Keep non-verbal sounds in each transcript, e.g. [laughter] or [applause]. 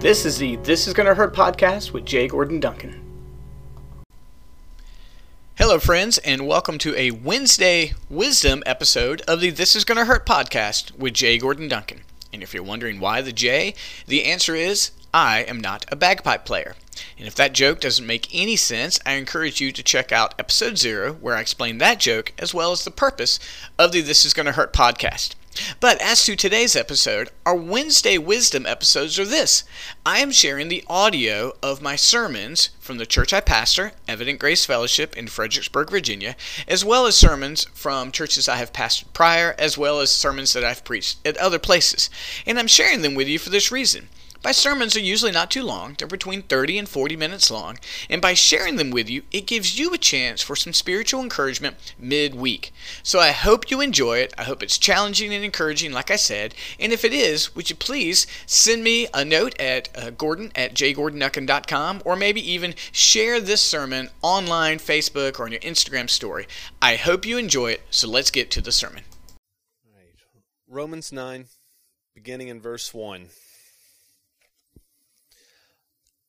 This is the This Is Gonna Hurt podcast with Jay Gordon Duncan. Hello, friends, and welcome to a Wednesday Wisdom episode of the This Is Gonna Hurt podcast with Jay Gordon Duncan. And if you're wondering why the J, the answer is I am not a bagpipe player. And if that joke doesn't make any sense, I encourage you to check out episode zero, where I explain that joke as well as the purpose of the This Is Gonna Hurt podcast. But as to today's episode, our Wednesday Wisdom episodes are this I am sharing the audio of my sermons from the church I pastor, Evident Grace Fellowship in Fredericksburg, Virginia, as well as sermons from churches I have pastored prior, as well as sermons that I've preached at other places. And I'm sharing them with you for this reason. My sermons are usually not too long, they're between 30 and 40 minutes long, and by sharing them with you, it gives you a chance for some spiritual encouragement midweek. So I hope you enjoy it. I hope it's challenging and encouraging, like I said, and if it is, would you please send me a note at uh, gordon at jgordonduncan.com or maybe even share this sermon online, Facebook, or on your Instagram story. I hope you enjoy it, so let's get to the sermon. Right. Romans 9, beginning in verse 1.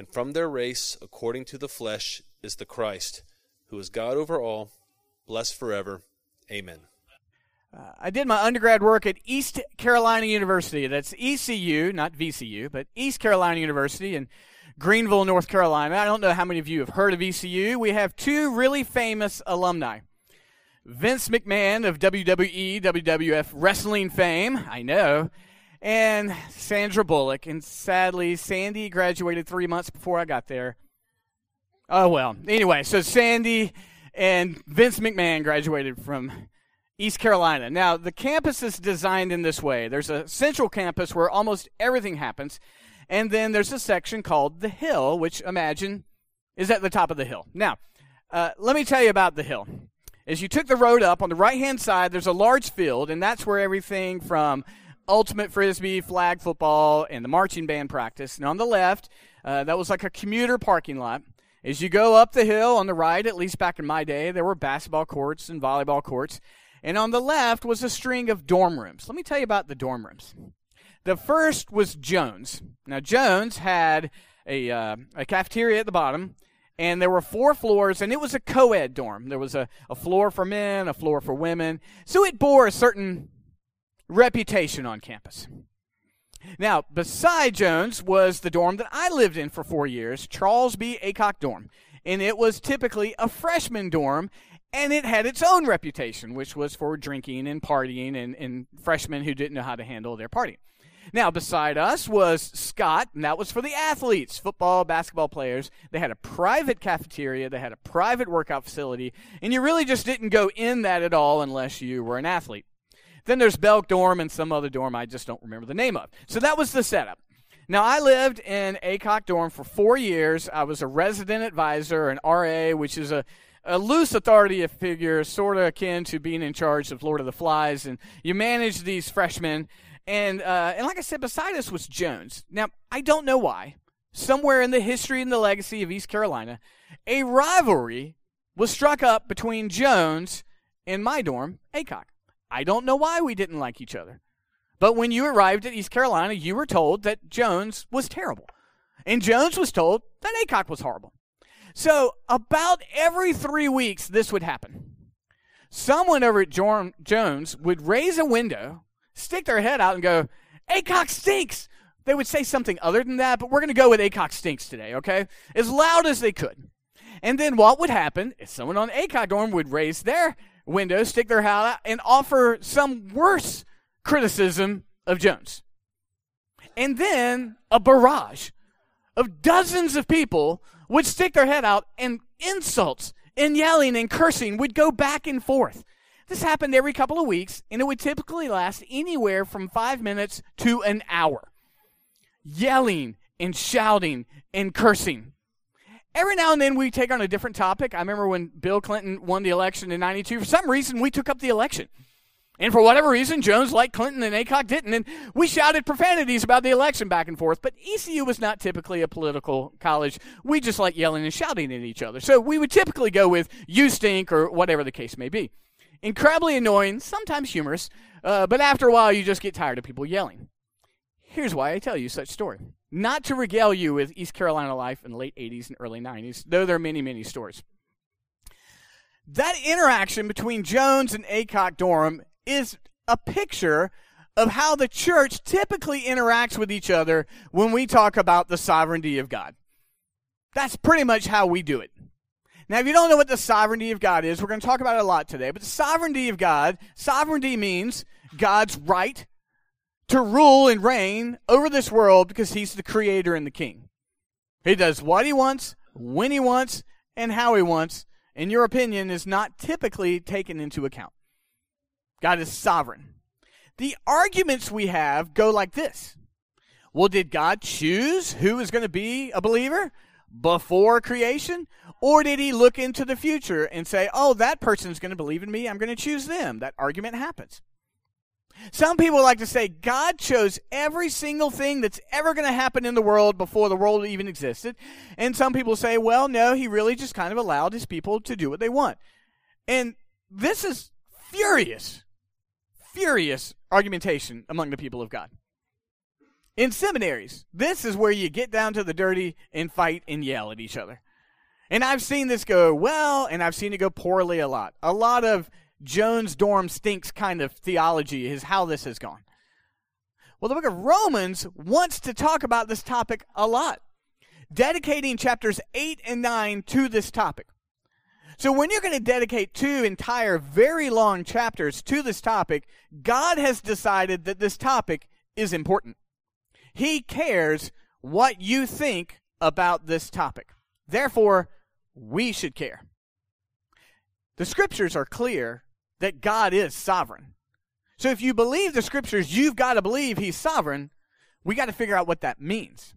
and from their race, according to the flesh, is the Christ, who is God over all, blessed forever. Amen. Uh, I did my undergrad work at East Carolina University. That's ECU, not VCU, but East Carolina University in Greenville, North Carolina. I don't know how many of you have heard of ECU. We have two really famous alumni. Vince McMahon of WWE, WWF wrestling fame, I know, and Sandra Bullock. And sadly, Sandy graduated three months before I got there. Oh, well. Anyway, so Sandy and Vince McMahon graduated from East Carolina. Now, the campus is designed in this way there's a central campus where almost everything happens, and then there's a section called the Hill, which imagine is at the top of the hill. Now, uh, let me tell you about the Hill. As you took the road up, on the right hand side, there's a large field, and that's where everything from ultimate frisbee, flag football, and the marching band practice. And on the left, uh, that was like a commuter parking lot. As you go up the hill on the right, at least back in my day, there were basketball courts and volleyball courts. And on the left was a string of dorm rooms. Let me tell you about the dorm rooms. The first was Jones. Now, Jones had a, uh, a cafeteria at the bottom, and there were four floors, and it was a co ed dorm. There was a, a floor for men, a floor for women. So it bore a certain reputation on campus. Now, beside Jones was the dorm that I lived in for four years, Charles B. Aycock dorm. And it was typically a freshman dorm, and it had its own reputation, which was for drinking and partying and, and freshmen who didn't know how to handle their party. Now, beside us was Scott, and that was for the athletes, football, basketball players. They had a private cafeteria, they had a private workout facility, and you really just didn't go in that at all unless you were an athlete. Then there's Belk Dorm and some other dorm I just don't remember the name of. So that was the setup. Now, I lived in Aycock Dorm for four years. I was a resident advisor, an RA, which is a, a loose authority figure, sort of akin to being in charge of Lord of the Flies. And you manage these freshmen. And, uh, and like I said, beside us was Jones. Now, I don't know why. Somewhere in the history and the legacy of East Carolina, a rivalry was struck up between Jones and my dorm, Aycock. I don't know why we didn't like each other. But when you arrived at East Carolina, you were told that Jones was terrible. And Jones was told that Aycock was horrible. So, about every three weeks, this would happen. Someone over at Jones would raise a window, stick their head out, and go, Aycock stinks. They would say something other than that, but we're going to go with Aycock stinks today, okay? As loud as they could. And then what would happen is someone on Aycock dorm would raise their window, stick their hat out, and offer some worse criticism of Jones. And then a barrage of dozens of people would stick their head out, and insults and yelling and cursing would go back and forth. This happened every couple of weeks, and it would typically last anywhere from five minutes to an hour. Yelling and shouting and cursing. Every now and then we take on a different topic. I remember when Bill Clinton won the election in 92. For some reason, we took up the election. And for whatever reason, Jones liked Clinton and Aycock didn't. And we shouted profanities about the election back and forth. But ECU was not typically a political college. We just like yelling and shouting at each other. So we would typically go with you stink or whatever the case may be. Incredibly annoying, sometimes humorous, uh, but after a while you just get tired of people yelling. Here's why I tell you such story. Not to regale you with East Carolina life in the late 80s and early 90s, though there are many, many stories. That interaction between Jones and Aycock Durham is a picture of how the church typically interacts with each other when we talk about the sovereignty of God. That's pretty much how we do it. Now, if you don't know what the sovereignty of God is, we're going to talk about it a lot today. But the sovereignty of God, sovereignty means God's right to rule and reign over this world because he's the creator and the king. He does what he wants, when he wants, and how he wants, and your opinion is not typically taken into account. God is sovereign. The arguments we have go like this Well, did God choose who is going to be a believer before creation? Or did he look into the future and say, oh, that person's going to believe in me, I'm going to choose them? That argument happens. Some people like to say God chose every single thing that's ever going to happen in the world before the world even existed. And some people say, well, no, he really just kind of allowed his people to do what they want. And this is furious furious argumentation among the people of God. In seminaries, this is where you get down to the dirty and fight and yell at each other. And I've seen this go well, and I've seen it go poorly a lot. A lot of Jones dorm stinks kind of theology is how this has gone. Well, the book of Romans wants to talk about this topic a lot, dedicating chapters 8 and 9 to this topic. So when you're going to dedicate two entire, very long chapters to this topic, God has decided that this topic is important. He cares what you think about this topic. Therefore, we should care. The scriptures are clear that God is sovereign. So if you believe the scriptures, you've got to believe he's sovereign. We got to figure out what that means.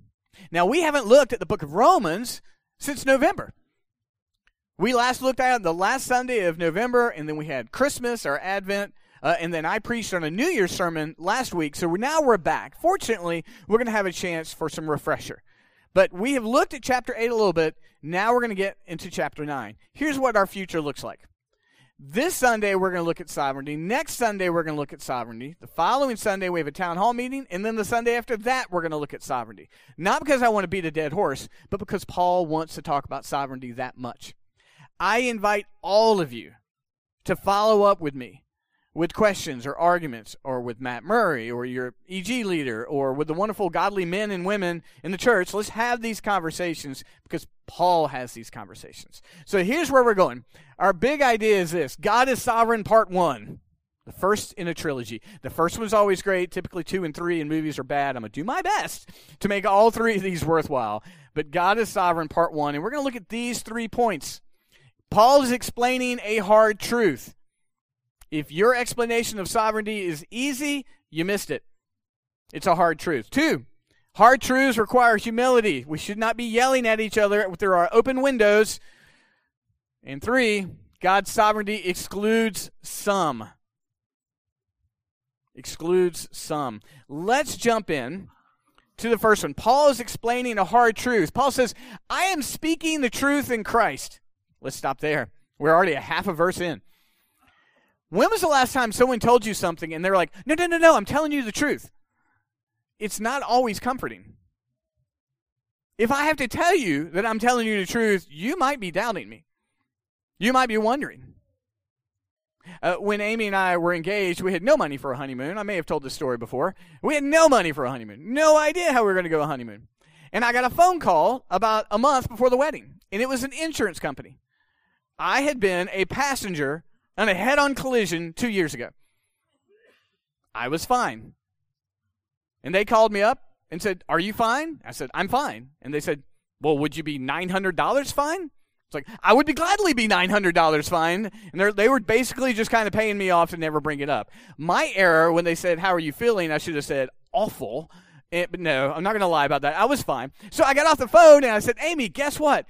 Now, we haven't looked at the book of Romans since November. We last looked at it the last Sunday of November, and then we had Christmas, our Advent, uh, and then I preached on a New Year's sermon last week. So now we're back. Fortunately, we're going to have a chance for some refresher. But we have looked at chapter 8 a little bit. Now we're going to get into chapter 9. Here's what our future looks like. This Sunday, we're going to look at sovereignty. Next Sunday, we're going to look at sovereignty. The following Sunday, we have a town hall meeting. And then the Sunday after that, we're going to look at sovereignty. Not because I want to beat a dead horse, but because Paul wants to talk about sovereignty that much. I invite all of you to follow up with me with questions or arguments, or with Matt Murray, or your EG leader, or with the wonderful godly men and women in the church. Let's have these conversations because Paul has these conversations. So here's where we're going. Our big idea is this God is sovereign, part one. The first in a trilogy. The first one's always great. Typically, two and three in movies are bad. I'm going to do my best to make all three of these worthwhile. But God is sovereign, part one. And we're going to look at these three points Paul is explaining a hard truth. If your explanation of sovereignty is easy, you missed it. It's a hard truth. Two, hard truths require humility. We should not be yelling at each other through our open windows. And three, God's sovereignty excludes some. Excludes some. Let's jump in to the first one. Paul is explaining a hard truth. Paul says, I am speaking the truth in Christ. Let's stop there. We're already a half a verse in. When was the last time someone told you something and they're like, no, no, no, no, I'm telling you the truth? It's not always comforting. If I have to tell you that I'm telling you the truth, you might be doubting me. You might be wondering. Uh, when Amy and I were engaged, we had no money for a honeymoon. I may have told this story before. We had no money for a honeymoon. No idea how we were going to go a honeymoon. And I got a phone call about a month before the wedding, and it was an insurance company. I had been a passenger on a head on collision two years ago. I was fine. And they called me up and said, Are you fine? I said, I'm fine. And they said, Well, would you be $900 fine? It's like, I would be gladly be $900 fine. And they were basically just kind of paying me off to never bring it up. My error when they said, How are you feeling? I should have said, Awful. And, but no, I'm not going to lie about that. I was fine. So I got off the phone and I said, Amy, guess what?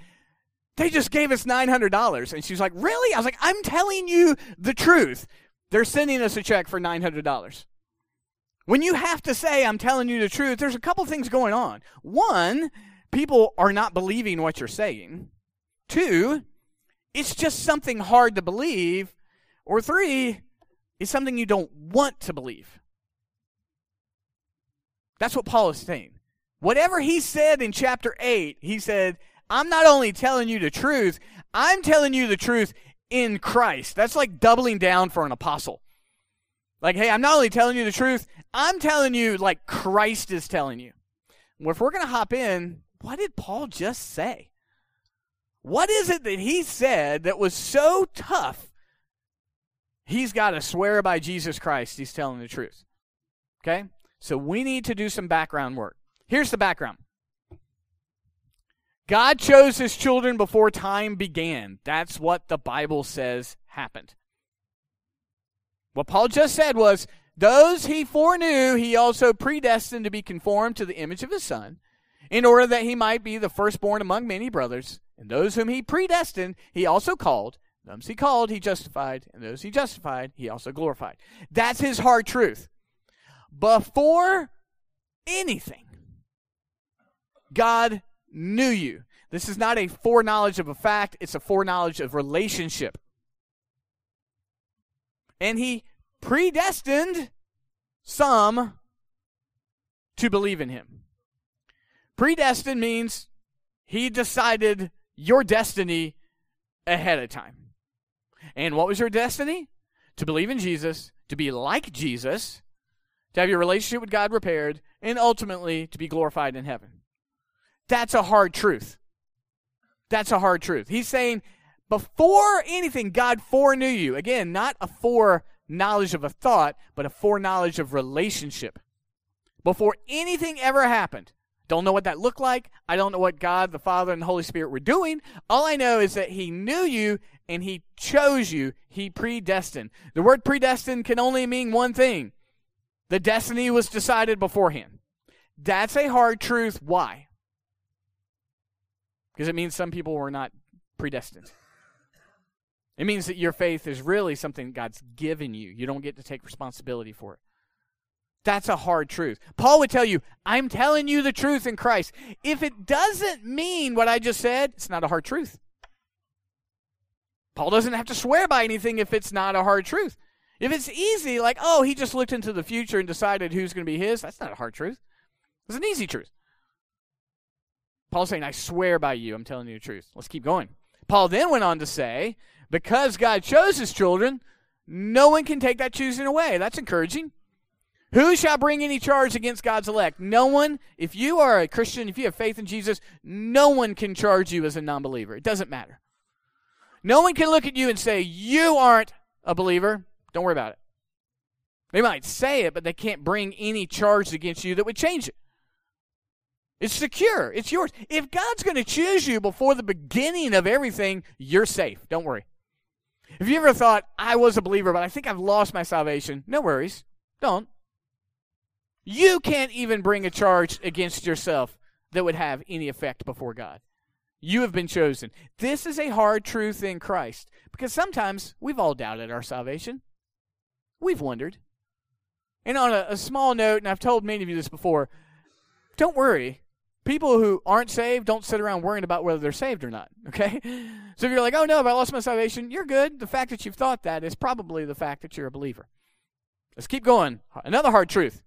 They just gave us $900. And she was like, Really? I was like, I'm telling you the truth. They're sending us a check for $900. When you have to say, I'm telling you the truth, there's a couple things going on. One, people are not believing what you're saying. Two, it's just something hard to believe. Or three, it's something you don't want to believe. That's what Paul is saying. Whatever he said in chapter 8, he said, I'm not only telling you the truth, I'm telling you the truth in Christ. That's like doubling down for an apostle. Like, hey, I'm not only telling you the truth, I'm telling you like Christ is telling you. Well, if we're going to hop in, what did Paul just say? What is it that he said that was so tough? He's got to swear by Jesus Christ he's telling the truth. Okay? So we need to do some background work. Here's the background God chose his children before time began. That's what the Bible says happened. What Paul just said was, those he foreknew, he also predestined to be conformed to the image of his Son, in order that he might be the firstborn among many brothers. And those whom he predestined, he also called. Those he called, he justified. And those he justified, he also glorified. That's his hard truth. Before anything, God knew you. This is not a foreknowledge of a fact, it's a foreknowledge of relationship. And he predestined some to believe in him. Predestined means he decided your destiny ahead of time. And what was your destiny? To believe in Jesus, to be like Jesus, to have your relationship with God repaired, and ultimately to be glorified in heaven. That's a hard truth. That's a hard truth. He's saying, before anything, God foreknew you. Again, not a foreknowledge of a thought, but a foreknowledge of relationship. Before anything ever happened, don't know what that looked like. I don't know what God, the Father, and the Holy Spirit were doing. All I know is that He knew you and He chose you. He predestined. The word predestined can only mean one thing the destiny was decided beforehand. That's a hard truth. Why? Because it means some people were not predestined. It means that your faith is really something God's given you. You don't get to take responsibility for it. That's a hard truth. Paul would tell you, I'm telling you the truth in Christ. If it doesn't mean what I just said, it's not a hard truth. Paul doesn't have to swear by anything if it's not a hard truth. If it's easy, like, oh, he just looked into the future and decided who's going to be his, that's not a hard truth. It's an easy truth. Paul's saying, I swear by you, I'm telling you the truth. Let's keep going. Paul then went on to say, because God chose his children, no one can take that choosing away. That's encouraging. Who shall bring any charge against God's elect? No one. If you are a Christian, if you have faith in Jesus, no one can charge you as a non believer. It doesn't matter. No one can look at you and say, You aren't a believer. Don't worry about it. They might say it, but they can't bring any charge against you that would change it. It's secure. It's yours. If God's going to choose you before the beginning of everything, you're safe. Don't worry. If you ever thought, I was a believer, but I think I've lost my salvation, no worries. Don't. You can't even bring a charge against yourself that would have any effect before God. You have been chosen. This is a hard truth in Christ because sometimes we've all doubted our salvation. We've wondered. And on a, a small note, and I've told many of you this before, don't worry. People who aren't saved don't sit around worrying about whether they're saved or not. [laughs] Okay? So if you're like, oh no, if I lost my salvation, you're good. The fact that you've thought that is probably the fact that you're a believer. Let's keep going. Another hard truth.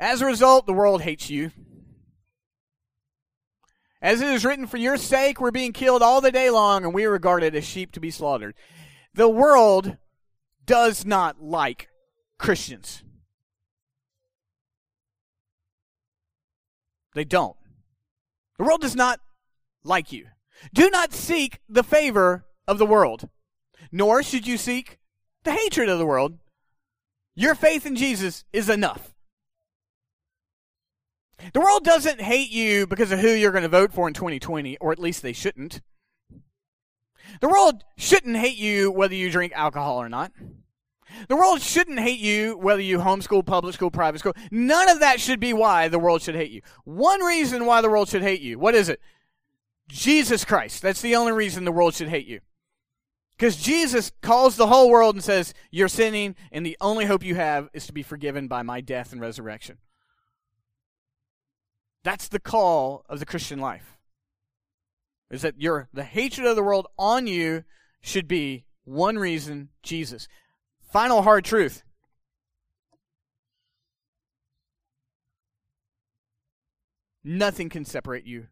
As a result, the world hates you. As it is written, for your sake we're being killed all the day long, and we are regarded as sheep to be slaughtered. The world does not like Christians. They don't. The world does not like you. Do not seek the favor of the world, nor should you seek the hatred of the world. Your faith in Jesus is enough. The world doesn't hate you because of who you're going to vote for in 2020, or at least they shouldn't. The world shouldn't hate you whether you drink alcohol or not. The world shouldn't hate you whether you homeschool, public school, private school. None of that should be why the world should hate you. One reason why the world should hate you. What is it? Jesus Christ. That's the only reason the world should hate you. Because Jesus calls the whole world and says, You're sinning, and the only hope you have is to be forgiven by my death and resurrection. That's the call of the Christian life. Is that your the hatred of the world on you should be one reason, Jesus. Final hard truth. Nothing can separate you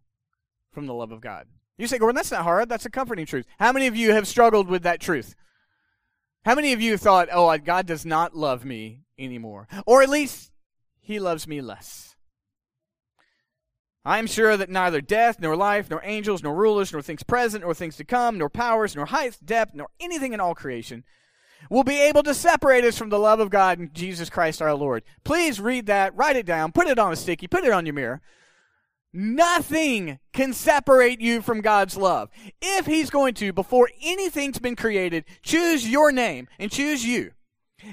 from the love of God. You say, Gordon, that's not hard. That's a comforting truth. How many of you have struggled with that truth? How many of you thought, oh, God does not love me anymore? Or at least he loves me less? I am sure that neither death, nor life, nor angels, nor rulers, nor things present, nor things to come, nor powers, nor height, depth, nor anything in all creation will be able to separate us from the love of God and Jesus Christ our Lord. Please read that, write it down, put it on a sticky, put it on your mirror. Nothing can separate you from God's love. If He's going to, before anything's been created, choose your name and choose you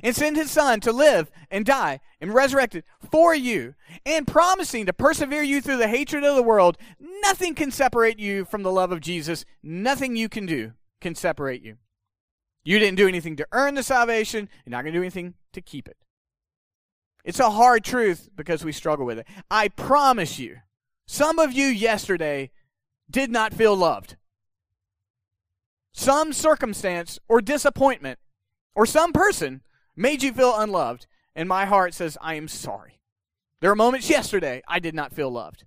and send His Son to live and die and resurrected for you and promising to persevere you through the hatred of the world, nothing can separate you from the love of Jesus. Nothing you can do can separate you. You didn't do anything to earn the salvation. You're not going to do anything to keep it. It's a hard truth because we struggle with it. I promise you some of you yesterday did not feel loved. Some circumstance or disappointment or some person made you feel unloved, and my heart says, I am sorry. There were moments yesterday I did not feel loved.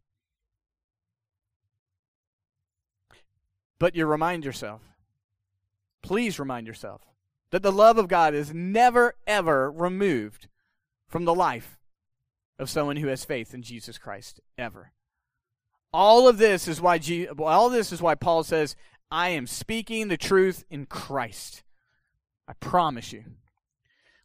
But you remind yourself, please remind yourself, that the love of God is never, ever removed from the life of someone who has faith in Jesus Christ, ever. All of this is why G- all this is why Paul says, "I am speaking the truth in Christ." I promise you.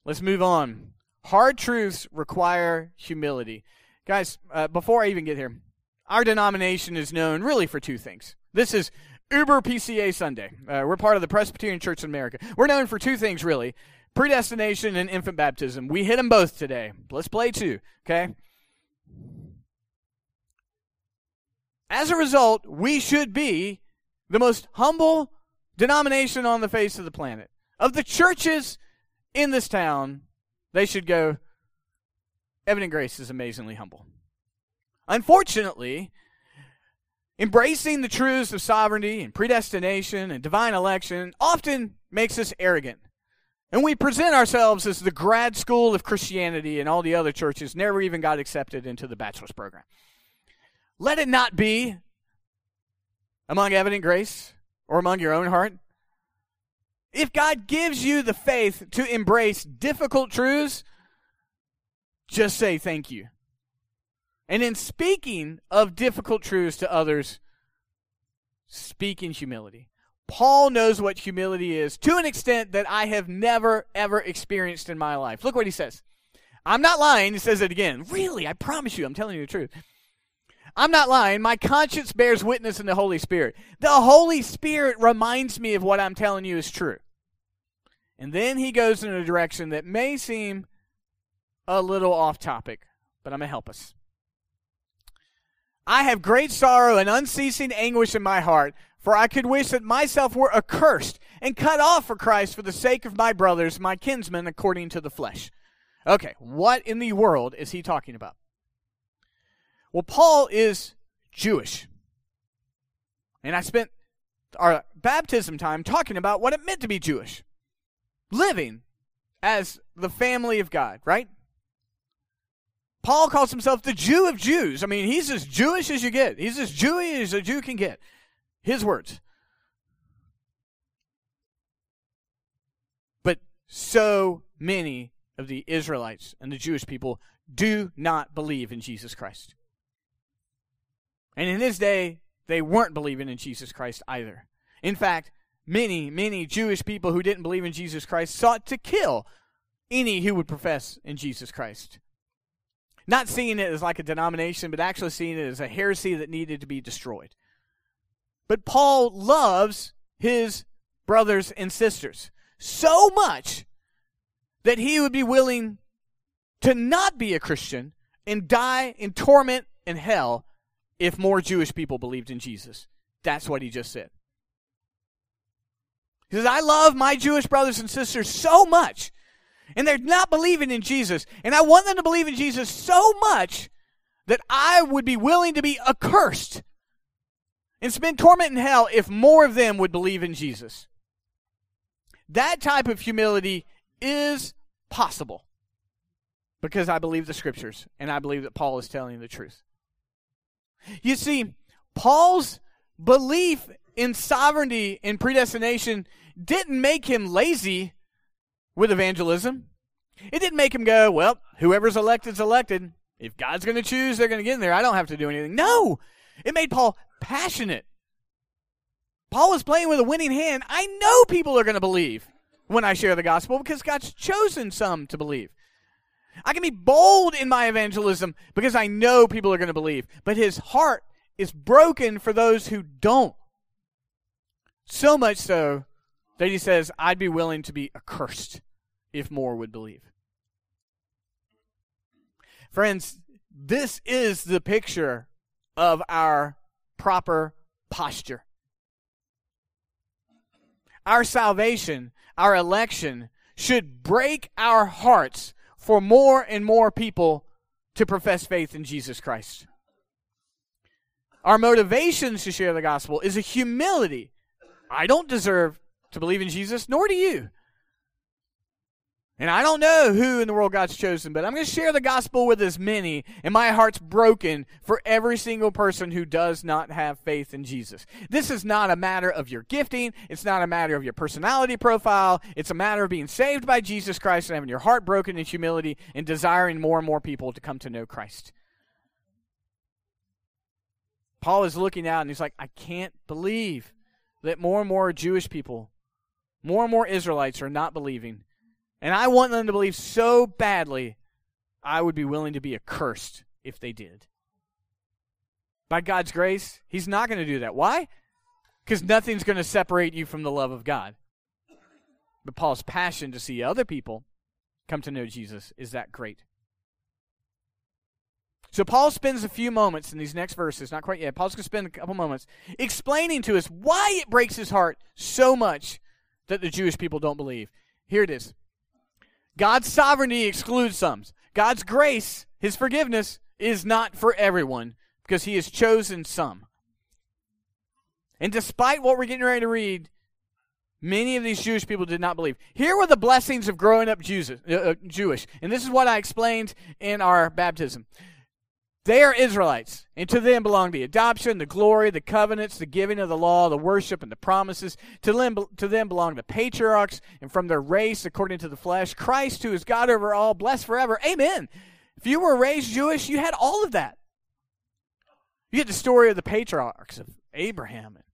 Let's move on. Hard truths require humility. Guys, uh, before I even get here, our denomination is known really for two things. This is Uber PCA Sunday. Uh, we're part of the Presbyterian Church in America. We're known for two things, really predestination and infant baptism. We hit them both today. Let's play two, okay? As a result, we should be the most humble denomination on the face of the planet. Of the churches in this town, they should go, Evident Grace is amazingly humble. Unfortunately, embracing the truths of sovereignty and predestination and divine election often makes us arrogant. And we present ourselves as the grad school of Christianity, and all the other churches never even got accepted into the bachelor's program. Let it not be among evident grace or among your own heart. If God gives you the faith to embrace difficult truths, just say thank you. And in speaking of difficult truths to others, speak in humility. Paul knows what humility is to an extent that I have never, ever experienced in my life. Look what he says. I'm not lying. He says it again. Really, I promise you, I'm telling you the truth. I'm not lying. My conscience bears witness in the Holy Spirit. The Holy Spirit reminds me of what I'm telling you is true. And then he goes in a direction that may seem a little off topic, but I'm going to help us. I have great sorrow and unceasing anguish in my heart, for I could wish that myself were accursed and cut off for Christ for the sake of my brothers, my kinsmen, according to the flesh. Okay, what in the world is he talking about? Well, Paul is Jewish. And I spent our baptism time talking about what it meant to be Jewish. Living as the family of God, right? Paul calls himself the Jew of Jews. I mean, he's as Jewish as you get. He's as Jewy as a Jew can get. His words. But so many of the Israelites and the Jewish people do not believe in Jesus Christ. And in his day, they weren't believing in Jesus Christ either. In fact, many, many Jewish people who didn't believe in Jesus Christ sought to kill any who would profess in Jesus Christ. Not seeing it as like a denomination, but actually seeing it as a heresy that needed to be destroyed. But Paul loves his brothers and sisters so much that he would be willing to not be a Christian and die in torment and hell if more Jewish people believed in Jesus. That's what he just said. He says, I love my Jewish brothers and sisters so much, and they're not believing in Jesus, and I want them to believe in Jesus so much that I would be willing to be accursed and spend torment in hell if more of them would believe in Jesus. That type of humility is possible because I believe the scriptures and I believe that Paul is telling the truth. You see, Paul's belief in sovereignty and predestination didn't make him lazy with evangelism. It didn't make him go, well, whoever's elected's elected. If God's going to choose, they're going to get in there. I don't have to do anything. No! It made Paul passionate. Paul was playing with a winning hand. I know people are going to believe when I share the gospel because God's chosen some to believe. I can be bold in my evangelism because I know people are going to believe. But his heart is broken for those who don't. So much so that he says, I'd be willing to be accursed if more would believe. Friends, this is the picture of our proper posture. Our salvation, our election, should break our hearts for more and more people to profess faith in Jesus Christ. Our motivations to share the gospel is a humility. I don't deserve to believe in Jesus, nor do you. And I don't know who in the world God's chosen, but I'm going to share the gospel with as many, and my heart's broken for every single person who does not have faith in Jesus. This is not a matter of your gifting, it's not a matter of your personality profile, it's a matter of being saved by Jesus Christ and having your heart broken in humility and desiring more and more people to come to know Christ. Paul is looking out and he's like, I can't believe that more and more Jewish people, more and more Israelites are not believing and I want them to believe so badly, I would be willing to be accursed if they did. By God's grace, He's not going to do that. Why? Because nothing's going to separate you from the love of God. But Paul's passion to see other people come to know Jesus is that great. So Paul spends a few moments in these next verses, not quite yet. Paul's going to spend a couple moments explaining to us why it breaks his heart so much that the Jewish people don't believe. Here it is. God's sovereignty excludes some. God's grace, his forgiveness, is not for everyone because he has chosen some. And despite what we're getting ready to read, many of these Jewish people did not believe. Here were the blessings of growing up uh, uh, Jewish. And this is what I explained in our baptism. They are Israelites, and to them belong the adoption, the glory, the covenants, the giving of the law, the worship, and the promises. To them, to them belong the patriarchs, and from their race, according to the flesh, Christ, who is God over all, blessed forever. Amen. If you were raised Jewish, you had all of that. You had the story of the patriarchs of Abraham and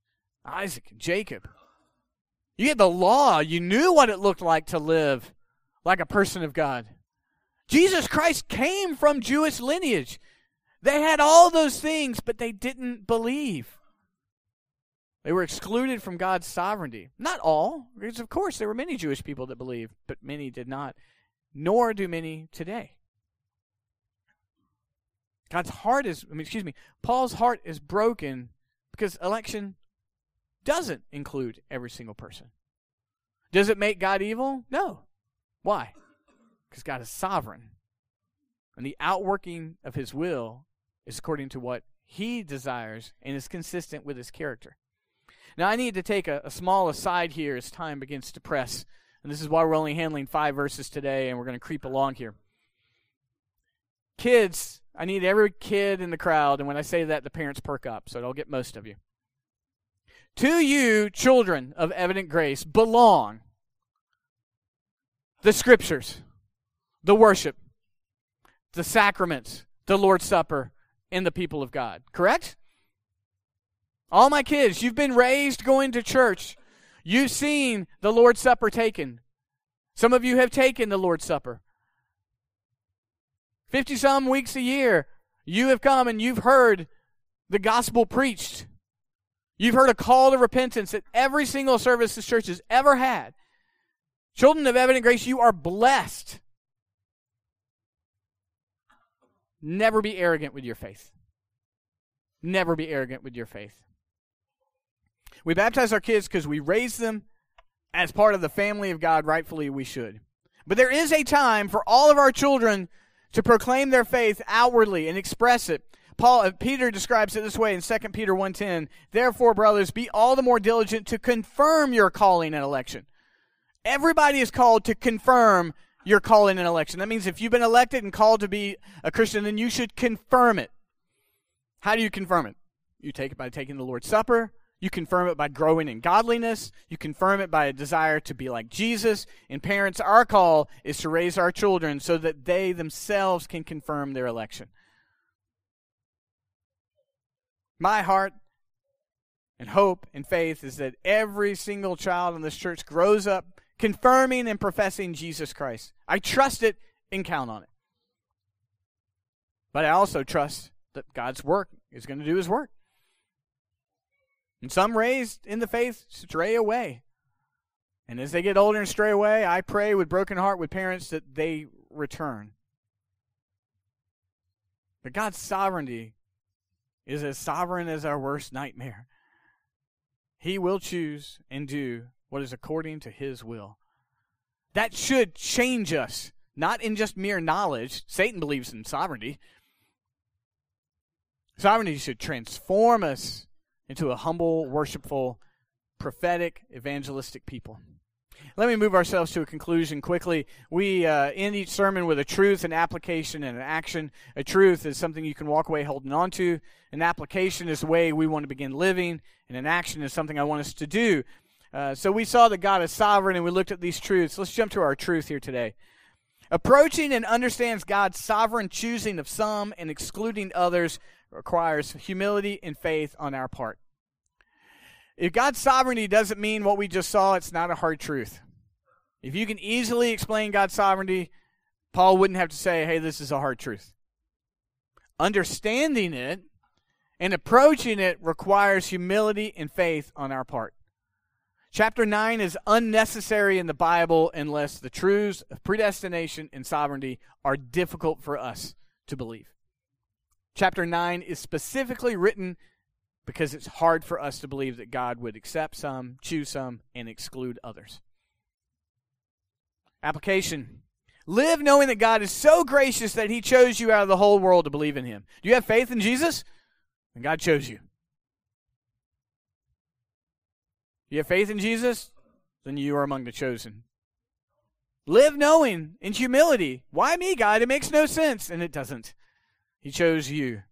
Isaac and Jacob. You had the law. You knew what it looked like to live like a person of God. Jesus Christ came from Jewish lineage. They had all those things, but they didn't believe. They were excluded from God's sovereignty. Not all, because of course there were many Jewish people that believed, but many did not. Nor do many today. God's heart is, I mean, excuse me, Paul's heart is broken because election doesn't include every single person. Does it make God evil? No. Why? Because God is sovereign. And the outworking of his will is according to what he desires and is consistent with his character. Now, I need to take a, a, small aside here as time begins to press. And this is why we're only handling five verses today, and we're going to creep along here. Kids, I need every kid in the crowd, and when I say that, the parents perk up, so I'll get most of you. To you, children of evident grace, belong the scriptures, the worship, the sacraments, the Lord's Supper, in the people of God. Correct? All my kids, you've been raised going to church. You've seen the Lord's Supper taken. Some of you have taken the Lord's Supper. 50 some weeks a year, you have come and you've heard the gospel preached. You've heard a call to repentance at every single service this church has ever had. Children of Evident Grace, you are blessed. Never be arrogant with your faith. Never be arrogant with your faith. We baptize our kids because we raise them as part of the family of God, rightfully we should. But there is a time for all of our children to proclaim their faith outwardly and express it. Paul uh, Peter describes it this way in 2 Peter 1:10, "Therefore, brothers, be all the more diligent to confirm your calling and election." Everybody is called to confirm your calling and election. That means if you've been elected and called to be a Christian, then you should confirm it. How do you confirm it? You take it by taking the Lord's Supper, you confirm it by growing in godliness. You confirm it by a desire to be like Jesus. And parents, our call is to raise our children so that they themselves can confirm their election. My heart and hope and faith is that every single child in this church grows up confirming and professing Jesus Christ. I trust it and count on it. But I also trust that God's work is going to do his work. And some raised in the faith stray away. And as they get older and stray away, I pray with broken heart with parents that they return. But God's sovereignty is as sovereign as our worst nightmare. He will choose and do what is according to His will. That should change us, not in just mere knowledge. Satan believes in sovereignty. Sovereignty should transform us into a humble, worshipful, prophetic, evangelistic people. Let me move ourselves to a conclusion quickly. We uh, end each sermon with a truth, an application, and an action. A truth is something you can walk away holding on to. An application is the way we want to begin living, and an action is something I want us to do. Uh, so we saw that God is sovereign, and we looked at these truths. Let's jump to our truth here today. Approaching and understands God's sovereign choosing of some and excluding others requires humility and faith on our part. If God's sovereignty doesn't mean what we just saw, it's not a hard truth. If you can easily explain God's sovereignty, Paul wouldn't have to say, hey, this is a hard truth. Understanding it and approaching it requires humility and faith on our part. Chapter 9 is unnecessary in the Bible unless the truths of predestination and sovereignty are difficult for us to believe. Chapter 9 is specifically written because it's hard for us to believe that God would accept some, choose some, and exclude others. Application Live knowing that God is so gracious that He chose you out of the whole world to believe in Him. Do you have faith in Jesus? And God chose you. You have faith in Jesus? Then you are among the chosen. Live knowing in humility. Why me, God? It makes no sense. And it doesn't. He chose you.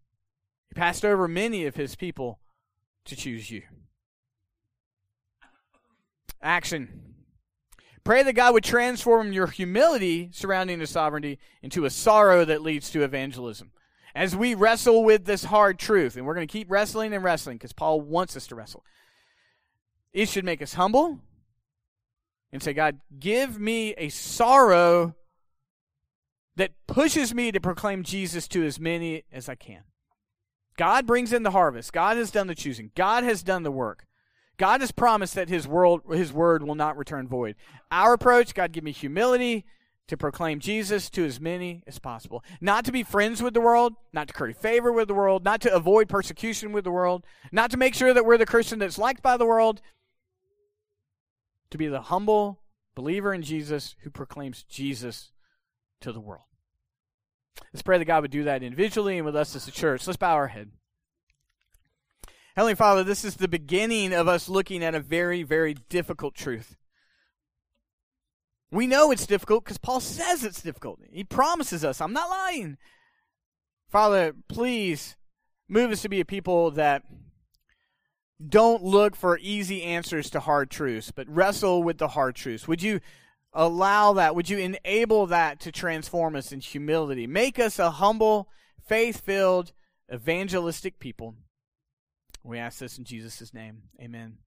He passed over many of his people to choose you. Action. Pray that God would transform your humility surrounding His sovereignty into a sorrow that leads to evangelism. As we wrestle with this hard truth, and we're going to keep wrestling and wrestling because Paul wants us to wrestle, it should make us humble and say, God, give me a sorrow that pushes me to proclaim Jesus to as many as I can. God brings in the harvest. God has done the choosing. God has done the work. God has promised that his world his word will not return void. Our approach, God give me humility to proclaim Jesus to as many as possible. Not to be friends with the world, not to curry favor with the world, not to avoid persecution with the world, not to make sure that we're the Christian that's liked by the world, to be the humble believer in Jesus who proclaims Jesus to the world. Let's pray that God would do that individually and with us as a church. Let's bow our head. Heavenly Father, this is the beginning of us looking at a very, very difficult truth. We know it's difficult because Paul says it's difficult. He promises us. I'm not lying. Father, please move us to be a people that don't look for easy answers to hard truths, but wrestle with the hard truths. Would you allow that? Would you enable that to transform us in humility? Make us a humble, faith filled, evangelistic people. We ask this in Jesus' name. Amen.